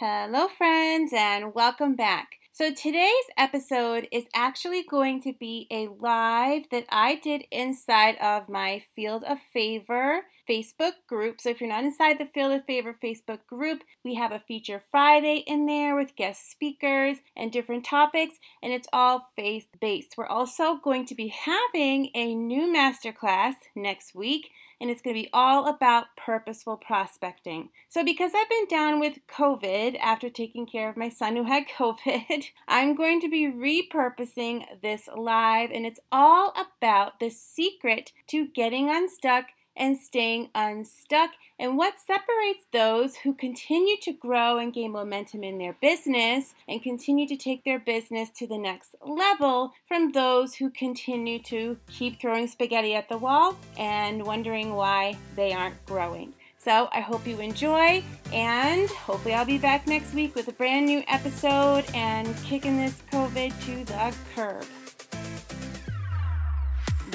Hello, friends, and welcome back. So, today's episode is actually going to be a live that I did inside of my Field of Favor Facebook group. So, if you're not inside the Field of Favor Facebook group, we have a feature Friday in there with guest speakers and different topics, and it's all faith based. We're also going to be having a new masterclass next week and it's going to be all about purposeful prospecting. So, because I've been down with COVID after taking care of my son who had COVID, I'm going to be repurposing this live, and it's all about the secret to getting unstuck and staying unstuck, and what separates those who continue to grow and gain momentum in their business and continue to take their business to the next level from those who continue to keep throwing spaghetti at the wall and wondering why they aren't growing. So I hope you enjoy, and hopefully, I'll be back next week with a brand new episode and kicking this COVID to the curb.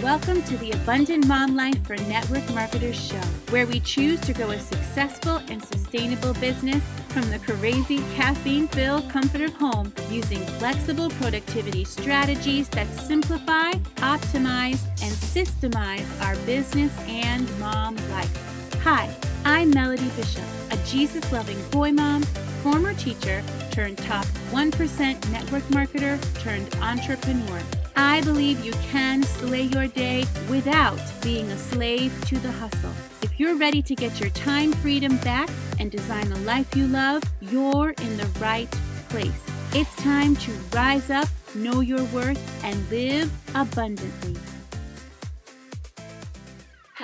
Welcome to the Abundant Mom Life for Network Marketers show, where we choose to grow a successful and sustainable business from the crazy caffeine filled comfort of home using flexible productivity strategies that simplify, optimize, and systemize our business and mom life. Hi, I'm Melody Bishop, a Jesus loving boy mom, former teacher, turned top 1% network marketer, turned entrepreneur. I believe you can slay your day without being a slave to the hustle. If you're ready to get your time freedom back and design the life you love, you're in the right place. It's time to rise up, know your worth, and live abundantly.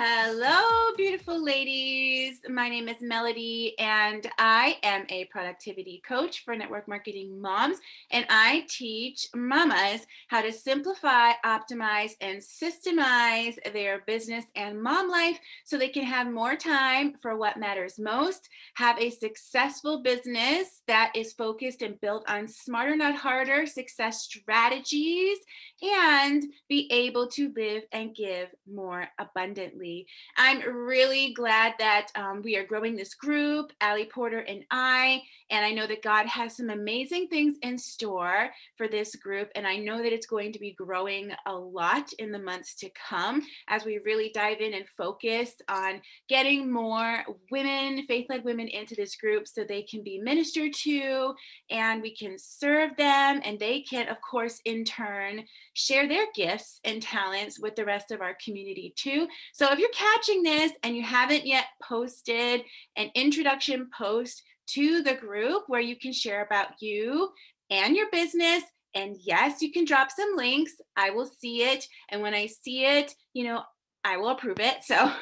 Hello, beautiful ladies. My name is Melody, and I am a productivity coach for network marketing moms. And I teach mamas how to simplify, optimize, and systemize their business and mom life so they can have more time for what matters most, have a successful business that is focused and built on smarter, not harder success strategies, and be able to live and give more abundantly. I'm really glad that um, we are growing this group, Allie Porter and I. And I know that God has some amazing things in store for this group. And I know that it's going to be growing a lot in the months to come as we really dive in and focus on getting more women, faith led women into this group so they can be ministered to and we can serve them. And they can, of course, in turn, share their gifts and talents with the rest of our community too. So if you're catching this and you haven't yet posted an introduction post to the group where you can share about you and your business and yes, you can drop some links. I will see it. And when I see it, you know, I will approve it. So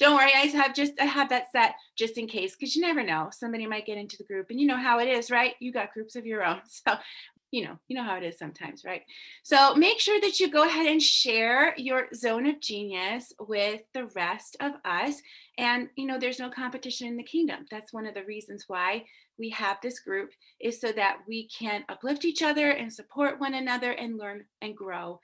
don't worry. I have just I have that set just in case because you never know. Somebody might get into the group and you know how it is, right? You got groups of your own. So you know, you know how it is sometimes, right? So make sure that you go ahead and share your zone of genius with the rest of us. And you know, there's no competition in the kingdom. That's one of the reasons why we have this group is so that we can uplift each other and support one another and learn and grow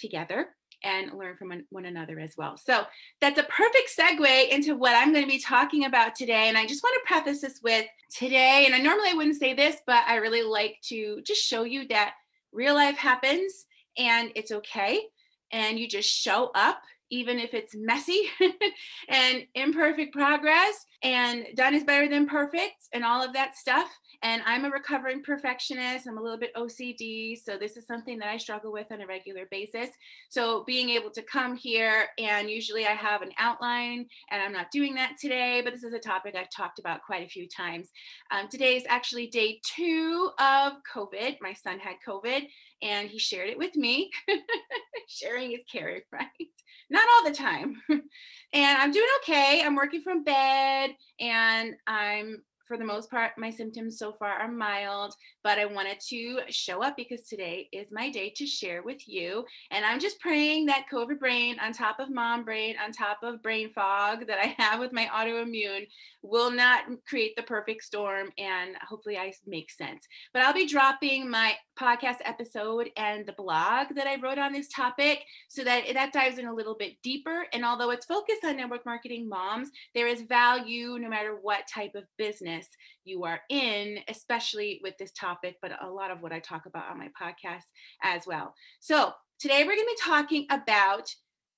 together and learn from one another as well. So that's a perfect segue into what I'm going to be talking about today. And I just want to preface this with today, and I normally wouldn't say this, but I really like to just show you that real life happens and it's okay. And you just show up even if it's messy and imperfect progress and done is better than perfect and all of that stuff. And I'm a recovering perfectionist. I'm a little bit OCD. So this is something that I struggle with on a regular basis. So being able to come here and usually I have an outline and I'm not doing that today, but this is a topic I've talked about quite a few times. Um, today is actually day two of COVID. My son had COVID and he shared it with me. Sharing is caring, right? Not all the time. and I'm doing okay. I'm working from bed and I'm for the most part, my symptoms so far are mild, but I wanted to show up because today is my day to share with you. And I'm just praying that COVID brain, on top of mom brain, on top of brain fog that I have with my autoimmune, will not create the perfect storm. And hopefully, I make sense. But I'll be dropping my podcast episode and the blog that I wrote on this topic so that that dives in a little bit deeper. And although it's focused on network marketing moms, there is value no matter what type of business you are in, especially with this topic, but a lot of what I talk about on my podcast as well. So, today we're going to be talking about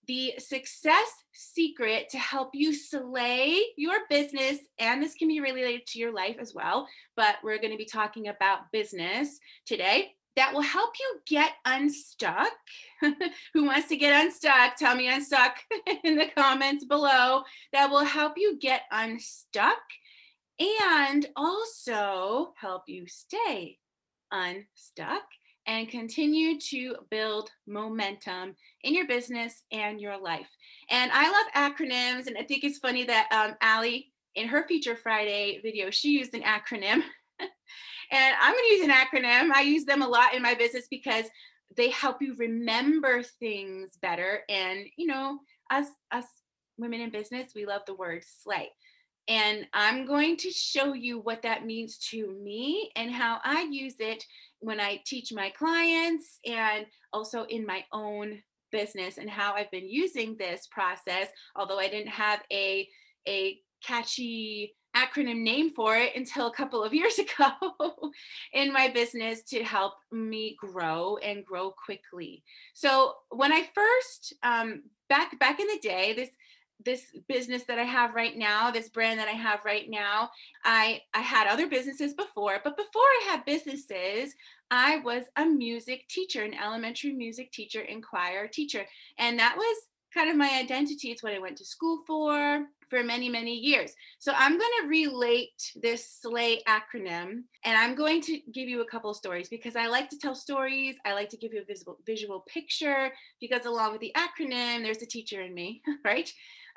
the success secret to help you slay your business. And this can be related to your life as well, but we're going to be talking about business today that will help you get unstuck. Who wants to get unstuck? Tell me unstuck in the comments below. That will help you get unstuck and also help you stay unstuck and continue to build momentum in your business and your life. And I love acronyms, and I think it's funny that um, Allie, in her Feature Friday video, she used an acronym. and I'm going to use an acronym. I use them a lot in my business because they help you remember things better. And you know, us us women in business, we love the word slay. And I'm going to show you what that means to me and how I use it when I teach my clients and also in my own business and how I've been using this process, although I didn't have a, a catchy acronym name for it until a couple of years ago in my business to help me grow and grow quickly. So when I first um, back back in the day, this this business that I have right now, this brand that I have right now, I I had other businesses before, but before I had businesses, I was a music teacher, an elementary music teacher and choir teacher, and that was kind of my identity. It's what I went to school for for many, many years. So I'm going to relate this SLAY acronym and I'm going to give you a couple of stories because I like to tell stories. I like to give you a visible, visual picture because along with the acronym, there's a teacher in me, right?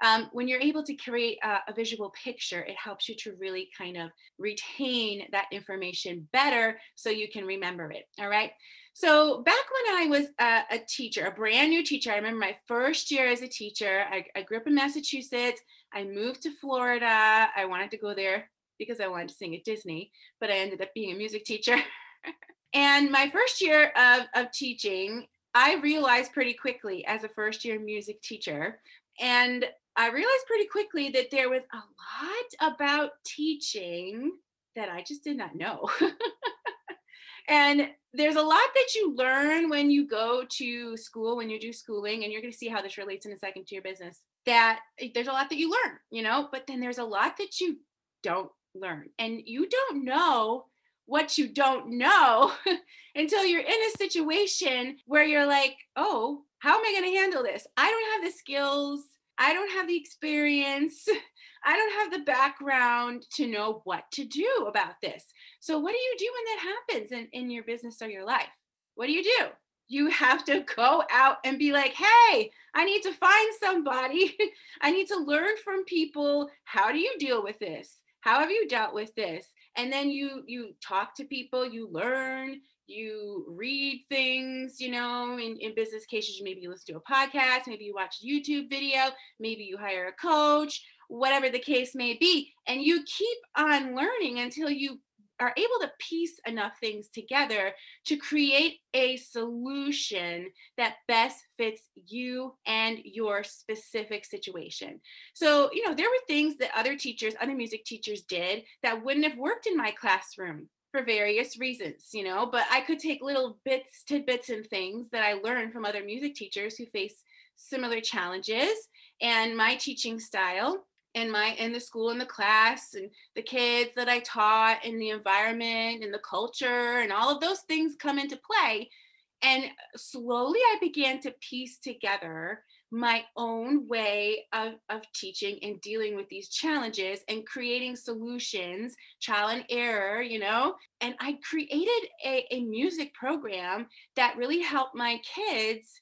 Um, when you're able to create a, a, visual picture, it helps you to really kind of retain that information better so you can remember it. All right. So back when I was a, a teacher, a brand new teacher, I remember my first year as a teacher. I, I grew up in Massachusetts. I moved to Florida. I wanted to go there because I wanted to sing at Disney, but I ended up being a music teacher. and my first year of, of teaching, I realized pretty quickly as a first year music teacher, and I realized pretty quickly that there was a lot about teaching that I just did not know. and there's a lot that you learn when you go to school, when you do schooling, and you're going to see how this relates in a second to your business. That eh, there's a lot that you learn, you know, but then there's a lot that you don't learn. And you don't know what you don't know until you're in a situation where you're like, oh, how am I going to handle this? I don't have the skills I don't have the experience. I don't have the background to know what to do about this. So, what do you do when that happens in, in your business or your life? What do you do? You have to go out and be like, hey, I need to find somebody. I need to learn from people. How do you deal with this? How have you dealt with this? And then you you talk to people, you learn, you read things, you know, in, in business cases, maybe you listen to a podcast, maybe you watch a YouTube video, maybe you hire a coach, whatever the case may be. And you keep on learning until you are able to piece enough things together to create a solution that best fits you and your specific situation. So, you know, there were things that other teachers, other music teachers did that wouldn't have worked in my classroom for various reasons, you know, but I could take little bits, tidbits, and things that I learned from other music teachers who face similar challenges and my teaching style and my in the school and the class and the kids that I taught and the environment and the culture and all of those things come into play. And slowly I began to piece together my own way of, of teaching and dealing with these challenges and creating solutions, trial and error, you know. And I created a, a music program that really helped my kids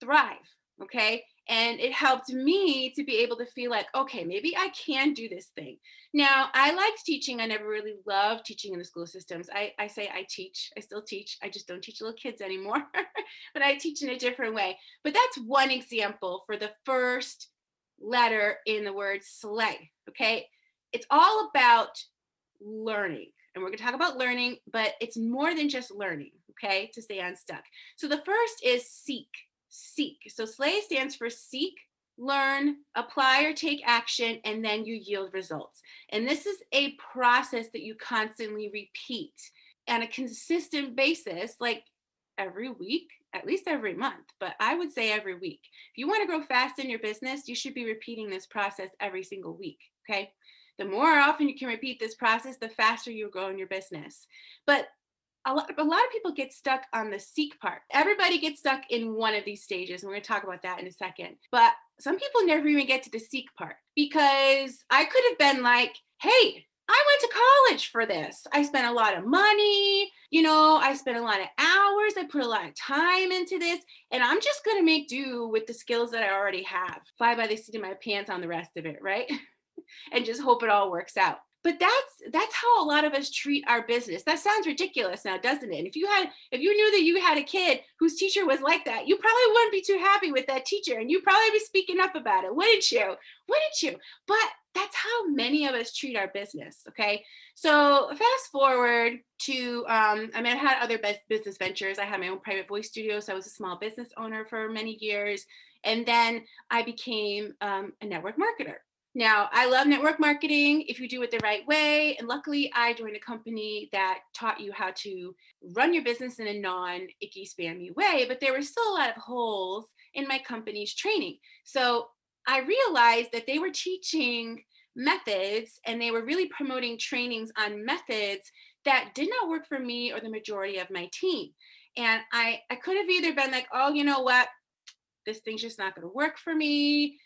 thrive. Okay and it helped me to be able to feel like okay maybe i can do this thing. Now i liked teaching i never really loved teaching in the school systems. I, I say i teach i still teach i just don't teach little kids anymore but i teach in a different way. But that's one example for the first letter in the word slay okay? It's all about learning and we're going to talk about learning but it's more than just learning okay to stay unstuck. So the first is seek seek. So SLAY stands for seek, learn, apply or take action, and then you yield results. And this is a process that you constantly repeat on a consistent basis, like every week, at least every month, but I would say every week. If you want to grow fast in your business, you should be repeating this process every single week. Okay. The more often you can repeat this process, the faster you grow in your business. But a lot, a lot of people get stuck on the seek part. Everybody gets stuck in one of these stages. And we're going to talk about that in a second. But some people never even get to the seek part because I could have been like, hey, I went to college for this. I spent a lot of money, you know, I spent a lot of hours, I put a lot of time into this, and I'm just going to make do with the skills that I already have. Fly by the seat of my pants on the rest of it, right? and just hope it all works out but that's that's how a lot of us treat our business. That sounds ridiculous now doesn't it? And if you had if you knew that you had a kid whose teacher was like that you probably wouldn't be too happy with that teacher and you'd probably be speaking up about it wouldn't you? Wouldn't you? But that's how many of us treat our business okay? So fast forward to um, i mean i had other business ventures. I had my own private voice studio so i was a small business owner for many years. And then i became um, a network marketer now, I love network marketing if you do it the right way. And luckily, I joined a company that taught you how to run your business in a non icky, spammy way. But there were still a lot of holes in my company's training. So I realized that they were teaching methods and they were really promoting trainings on methods that did not work for me or the majority of my team. And I, I could have either been like, oh, you know what? This thing's just not going to work for me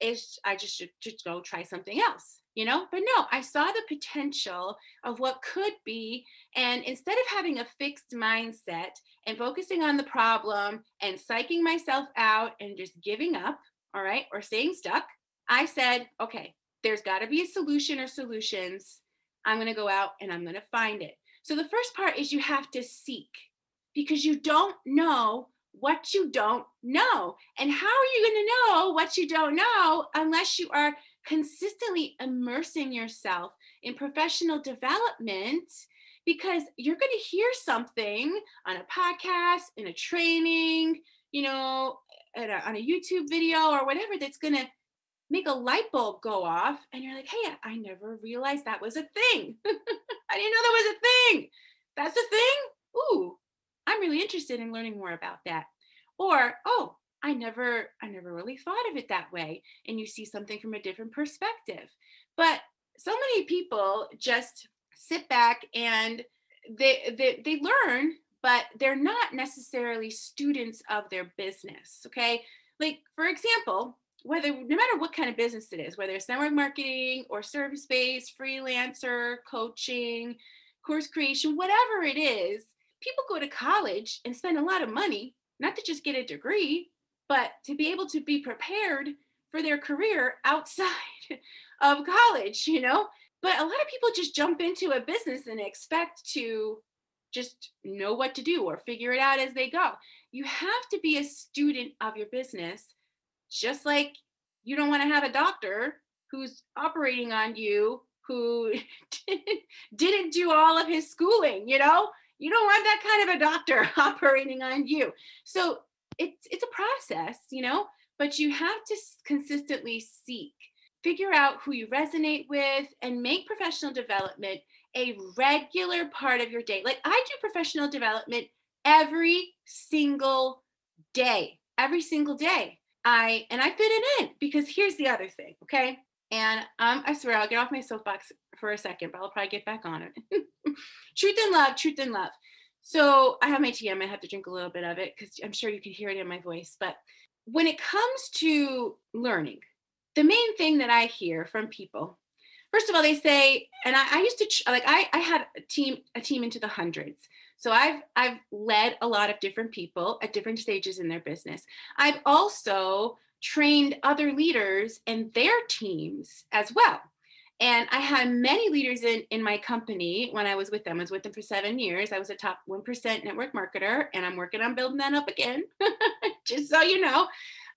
is I just should just go try something else, you know? But no, I saw the potential of what could be. And instead of having a fixed mindset and focusing on the problem and psyching myself out and just giving up, all right, or staying stuck, I said, okay, there's got to be a solution or solutions. I'm going to go out and I'm going to find it. So the first part is you have to seek because you don't know what you don't know. And how are you going to know what you don't know unless you are consistently immersing yourself in professional development? Because you're going to hear something on a podcast, in a training, you know, a, on a YouTube video or whatever that's going to make a light bulb go off. And you're like, hey, I never realized that was a thing. I didn't know that was a thing. That's a thing? Ooh, I'm really interested in learning more about that. Or, oh, I never I never really thought of it that way and you see something from a different perspective. But so many people just sit back and they they, they learn but they're not necessarily students of their business, okay? Like for example, whether no matter what kind of business it is, whether it's network marketing or service based, freelancer, coaching, course creation, whatever it is, people go to college and spend a lot of money, not to just get a degree, but to be able to be prepared for their career outside of college, you know? But a lot of people just jump into a business and expect to just know what to do or figure it out as they go. You have to be a student of your business, just like you don't want to have a doctor who's operating on you who didn't do all of his schooling, you know? You don't want that kind of a doctor operating on you. So it's it's a process, you know, but you have to consistently seek, figure out who you resonate with and make professional development a regular part of your day. Like I do professional development every single day. Every single day. I and I fit it in because here's the other thing, okay? And um, I swear I'll get off my soapbox for a second, but I'll probably get back on it. truth and love, truth and love. So I have my tea. I might have to drink a little bit of it because I'm sure you can hear it in my voice. But when it comes to learning, the main thing that I hear from people, first of all, they say, and I, I used to like I, I had a team a team into the hundreds. So I've I've led a lot of different people at different stages in their business. I've also trained other leaders and their teams as well. And I had many leaders in, in my company when I was with them. I was with them for seven years. I was a top 1% network marketer, and I'm working on building that up again, just so you know.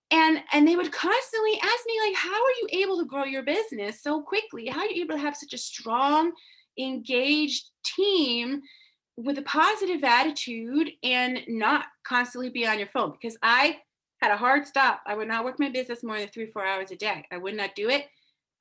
And and they would constantly ask me, like, how are you able to grow your business so quickly? How are you able to have such a strong, engaged team with a positive attitude and not constantly be on your phone? Because I had a hard stop. I would not work my business more than three, four hours a day. I would not do it.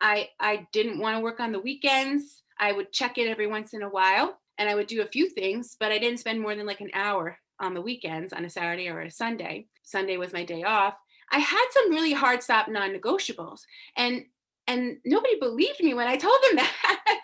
I I didn't want to work on the weekends. I would check it every once in a while and I would do a few things, but I didn't spend more than like an hour on the weekends on a Saturday or a Sunday. Sunday was my day off. I had some really hard stop non-negotiables and and nobody believed me when I told them that.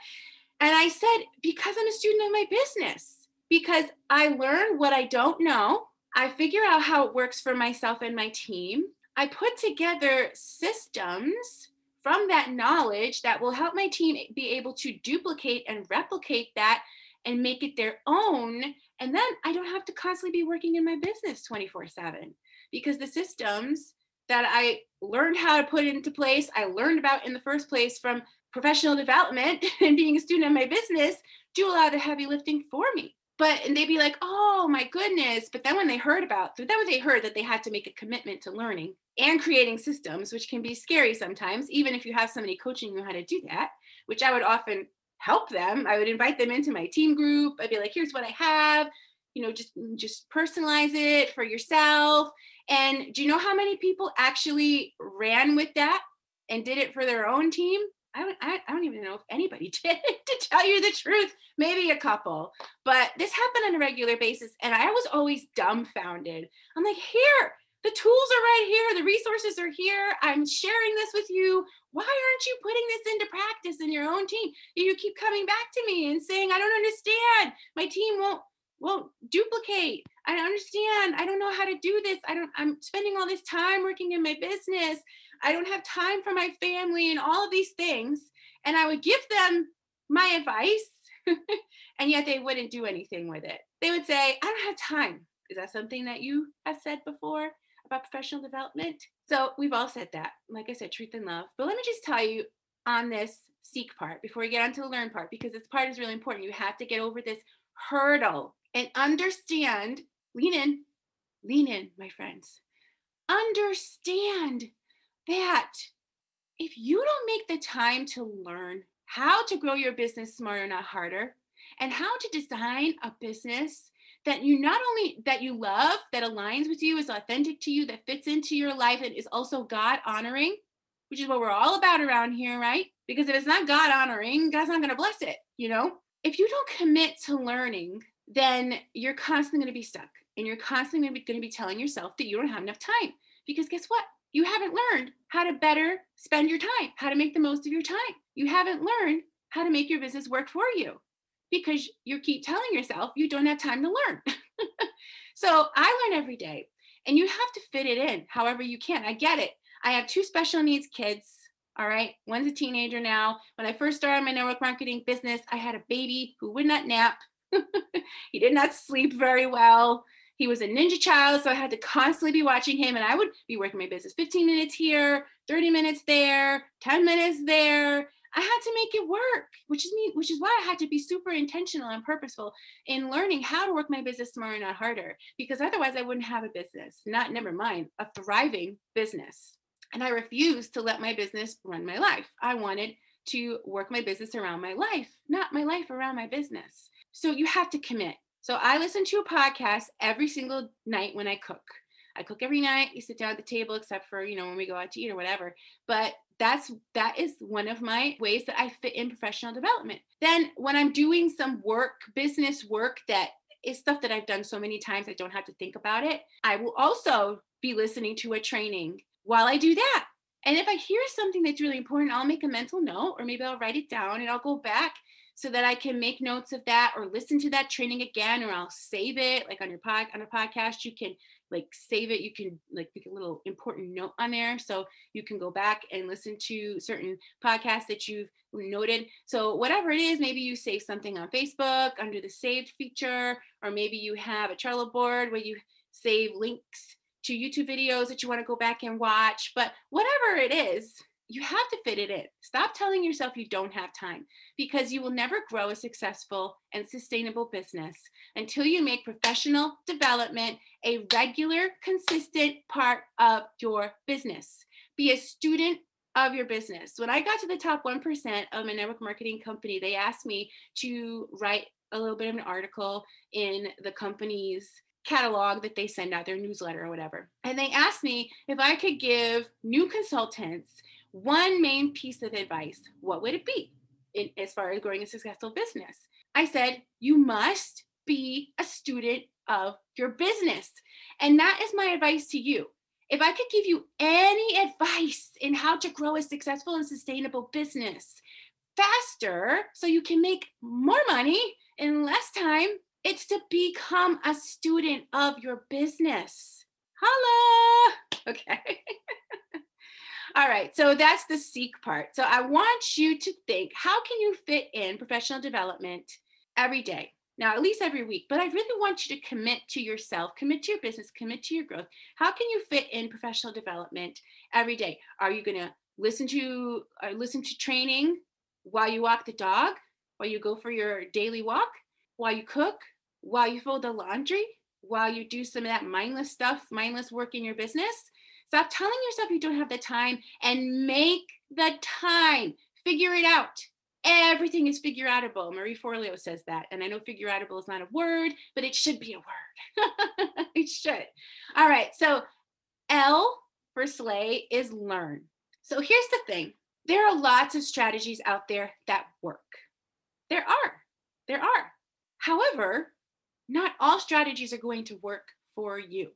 and I said because I'm a student of my business, because I learn what I don't know, I figure out how it works for myself and my team. I put together systems from that knowledge that will help my team be able to duplicate and replicate that and make it their own. And then I don't have to constantly be working in my business 24 7 because the systems that I learned how to put into place, I learned about in the first place from professional development and being a student of my business, do a lot of the heavy lifting for me. But and they'd be like, oh my goodness. But then when they heard about, then when they heard that they had to make a commitment to learning and creating systems, which can be scary sometimes, even if you have somebody coaching you how to do that, which I would often help them. I would invite them into my team group. I'd be like, here's what I have. You know, just just personalize it for yourself. And do you know how many people actually ran with that and did it for their own team? I don't, I, I don't even know if anybody did, to tell you the truth. Maybe a couple, but this happened on a regular basis. And I was always dumbfounded. I'm like, here, the tools are right here, the resources are here. I'm sharing this with you. Why aren't you putting this into practice in your own team? You keep coming back to me and saying, I don't understand. My team won't won't duplicate. I don't understand. I don't know how to do this. I don't I'm spending all this time working in my business. I don't have time for my family and all of these things. And I would give them my advice, and yet they wouldn't do anything with it. They would say, I don't have time. Is that something that you have said before about professional development? So we've all said that. Like I said, truth and love. But let me just tell you on this seek part before we get on to the learn part, because this part is really important. You have to get over this hurdle and understand, lean in, lean in, my friends. Understand that if you don't make the time to learn how to grow your business smarter, not harder, and how to design a business that you not only that you love that aligns with you is authentic to you that fits into your life and is also god honoring which is what we're all about around here right? Because if it's not god honoring god's not going to bless it you know? If you don't commit to learning then you're constantly going to be stuck and you're constantly going to be telling yourself that you don't have enough time because guess what you haven't learned how to better spend your time, how to make the most of your time. You haven't learned how to make your business work for you because you keep telling yourself you don't have time to learn. so I learn every day and you have to fit it in however you can. I get it. I have two special needs kids. All right. One's a teenager now. When I first started my network marketing business, I had a baby who would not nap. he did not sleep very well. He was a ninja child, so I had to constantly be watching him, and I would be working my business 15 minutes here, 30 minutes there, 10 minutes there. I had to make it work, which is me, which is why I had to be super intentional and purposeful in learning how to work my business smarter, not harder, because otherwise I wouldn't have a business, not never mind, a thriving business. And I refused to let my business run my life. I wanted to work my business around my life, not my life around my business. So you have to commit. So I listen to a podcast every single night when I cook. I cook every night. You sit down at the table, except for you know when we go out to eat or whatever. But that's that is one of my ways that I fit in professional development. Then when I'm doing some work, business work that is stuff that I've done so many times I don't have to think about it. I will also be listening to a training while I do that. And if I hear something that's really important, I'll make a mental note or maybe I'll write it down and I'll go back so that I can make notes of that or listen to that training again, or I'll save it like on your pod on a podcast. You can like save it. You can like make a little important note on there, so you can go back and listen to certain podcasts that you've noted. So whatever it is, maybe you save something on Facebook under the saved feature, or maybe you have a Trello board where you save links to YouTube videos that you want to go back and watch. But whatever it is, you have to fit it in. Stop telling yourself you don't have time because you will never grow a successful and sustainable business until you make professional development a regular, consistent part of your business. Be a student of your business. When I got to the top 1% of my network marketing company, they asked me to write a little bit of an article in the company's catalog that they send out, their newsletter or whatever. And they asked me if I could give new consultants one main piece of advice. What would it be in, as far as growing a successful business? I said, you must be a student of your business. And that is my advice to you. If I could give you any advice in how to grow a successful and sustainable business faster so you can make more money in less time, it's to become a student of your business. Holla! Okay. All right, so that's the seek part. So I want you to think how can you fit in professional development every day? Now, at least every week, but I really want you to commit to yourself, commit to your business, commit to your growth. How can you fit in professional development every day? Are you going to listen to uh, listen to training while you walk the dog, while you go for your daily walk, while you cook, while you fold the laundry, while you do some of that mindless stuff, mindless work in your business? Stop telling yourself you don't have the time and make the time. Figure it out. Everything is figure outable. Marie Forleo says that. And I know figure outable is not a word, but it should be a word. it should. All right. So L for slay is learn. So here's the thing there are lots of strategies out there that work. There are. There are. However, not all strategies are going to work for you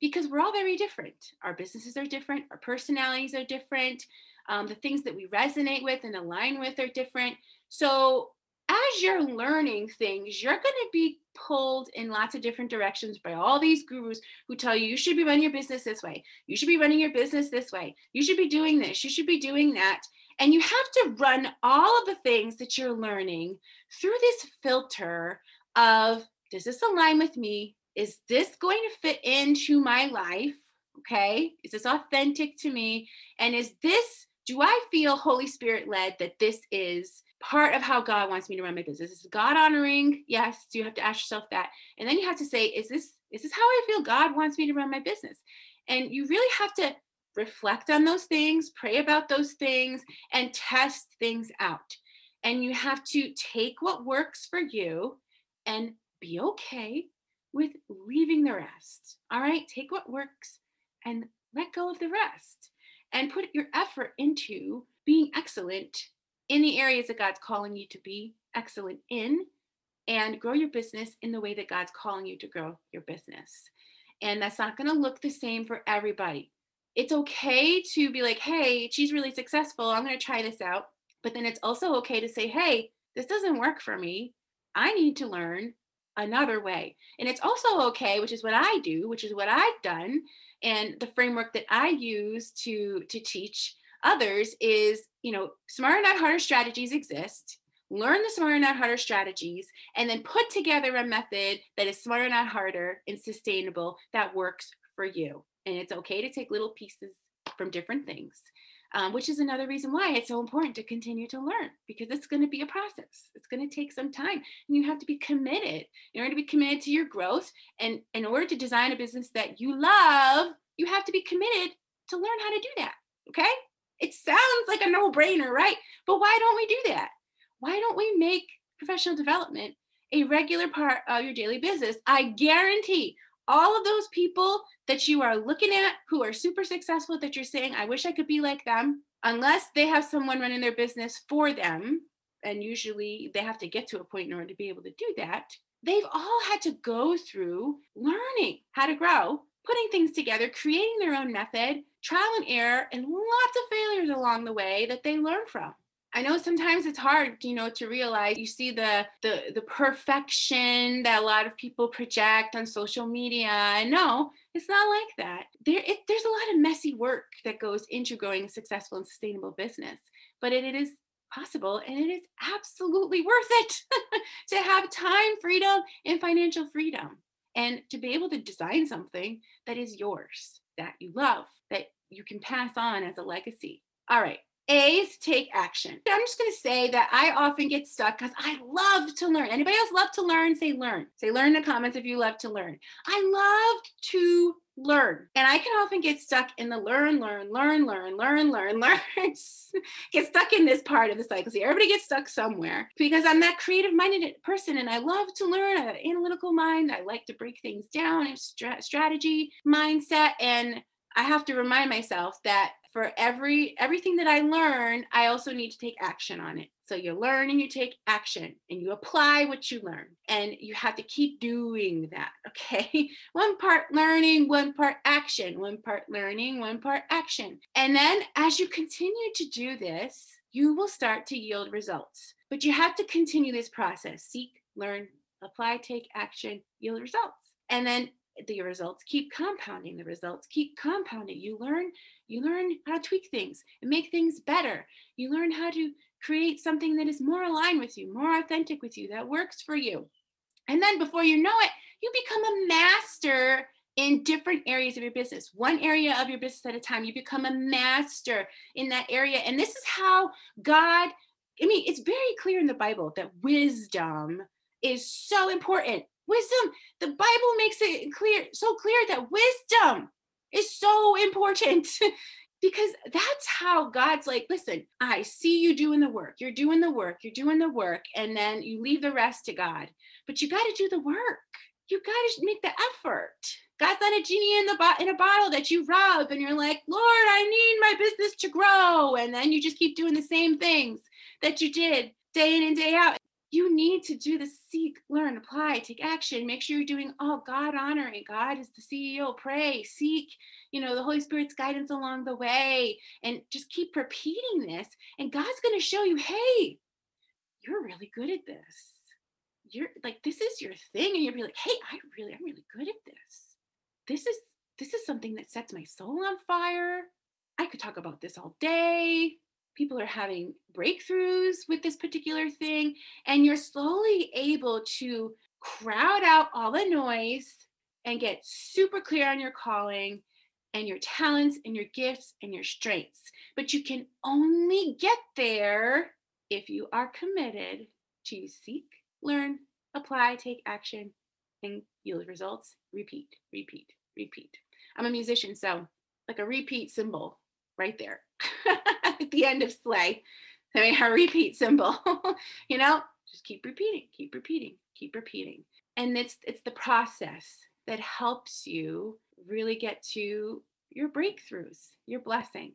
because we're all very different. Our businesses are different, our personalities are different, um, the things that we resonate with and align with are different. So, as you're learning things, you're going to be pulled in lots of different directions by all these gurus who tell you you should be running your business this way, you should be running your business this way, you should be doing this, you should be doing that. And you have to run all of the things that you're learning through this filter of does this align with me? Is this going to fit into my life? Okay. Is this authentic to me? And is this, do I feel Holy Spirit led that this is part of how God wants me to run my business? Is God honoring? Yes. Do You have to ask yourself that. And then you have to say, is this, is this how I feel God wants me to run my business? And you really have to reflect on those things, pray about those things, and test things out. And you have to take what works for you and be okay with leaving the rest. All right, take what works and let go of the rest and put your effort into being excellent in the areas that God's calling you to be excellent in and grow your business in the way that God's calling you to grow your business. And that's not going to look the same for everybody. It's okay to be like, hey, she's really successful. I'm going to try this out. But then it's also okay to say, hey, this doesn't work for me. I need to learn another way. And it's also okay, which is what I do, which is what I've done, and the framework that I use to to teach others is, you know, smarter not harder strategies exist. Learn the smarter not harder strategies and then put together a method that is smarter not harder and sustainable that works for you. And it's okay to take little pieces from different things um, which is another reason why it's so important to continue to learn because it's going to be a process. It's going to take some time and you have to be committed. In order to be committed to your growth and in order to design a business that you love, you have to be committed to learn how to do that. Okay. It sounds like a no brainer, right? But why don't we do that? Why don't we make professional development a regular part of your daily business? I guarantee all of those people that you are looking at who are super successful that you're saying, I wish I could be like them, unless they have someone running their business for them, and usually they have to get to a point in order to be able to do that, they've all had to go through learning how to grow, putting things together, creating their own method, trial and error, and lots of failures along the way that they learn from. I know sometimes it's hard, you know, to realize you see the the the perfection that a lot of people project on social media. Know it's not like that. There, it, there's a lot of messy work that goes into growing a successful and sustainable business, but it, it is possible and it is absolutely worth it to have time freedom and financial freedom and to be able to design something that is yours, that you love, that you can pass on as a legacy. All right. A is take action. I'm just going to say that I often get stuck because I love to learn. Anybody else love to learn? Say learn. Say learn in the comments if you love to learn. I love to learn. And I can often get stuck in the learn, learn, learn, learn, learn, learn, learn. get stuck in this part of the cycle. See, everybody gets stuck somewhere because I'm that creative minded person and I love to learn. I have an analytical mind. I like to break things down and strategy mindset. And I have to remind myself that for every everything that I learn, I also need to take action on it. So you learn and you take action and you apply what you learn. And you have to keep doing that. Okay. One part learning, one part action, one part learning, one part action. And then as you continue to do this, you will start to yield results. But you have to continue this process seek, learn, apply, take action, yield results. And then the results keep compounding the results keep compounding. You learn you learn how to tweak things and make things better. You learn how to create something that is more aligned with you more authentic with you that works for you. And then before you know it you become a master in different areas of your business one area of your business at a time. You become a master in that area. And this is how god i mean it's very clear in the bible that wisdom is so important Wisdom, the Bible makes it clear, so clear that wisdom is so important because that's how God's like, listen, I see you doing the work. You're doing the work. You're doing the work. And then you leave the rest to God. But you got to do the work. You got to make the effort. God's not a genie in the bo- in a bottle that you rub and you're like, Lord, I need my business to grow. And then you just keep doing the same things that you did day in and day out you need to do the seek, learn, apply, take action. Make sure you're doing all God honoring. God is the CEO. Pray, seek, you know, the Holy Spirit's guidance along the way, and just keep repeating this. And God's going to show you, hey, you're really good at this. You're like, this is your thing. And you'll be like, hey, I really, I'm really good at this. This is this is something that sets my soul on fire. I could talk about this all day people are having breakthroughs with this particular thing and you're slowly able to crowd out all the noise and get super clear on your calling and your talents and your gifts and your strengths. But you can only get there if you are committed to seek learn apply take action and yield results. Repeat repeat repeat. I'm a musician so like a repeat symbol right there at the end of slay. I mean, a repeat symbol, you know, just keep repeating, keep repeating, keep repeating. And it's it's the process that helps you really get to your breakthroughs, your blessings.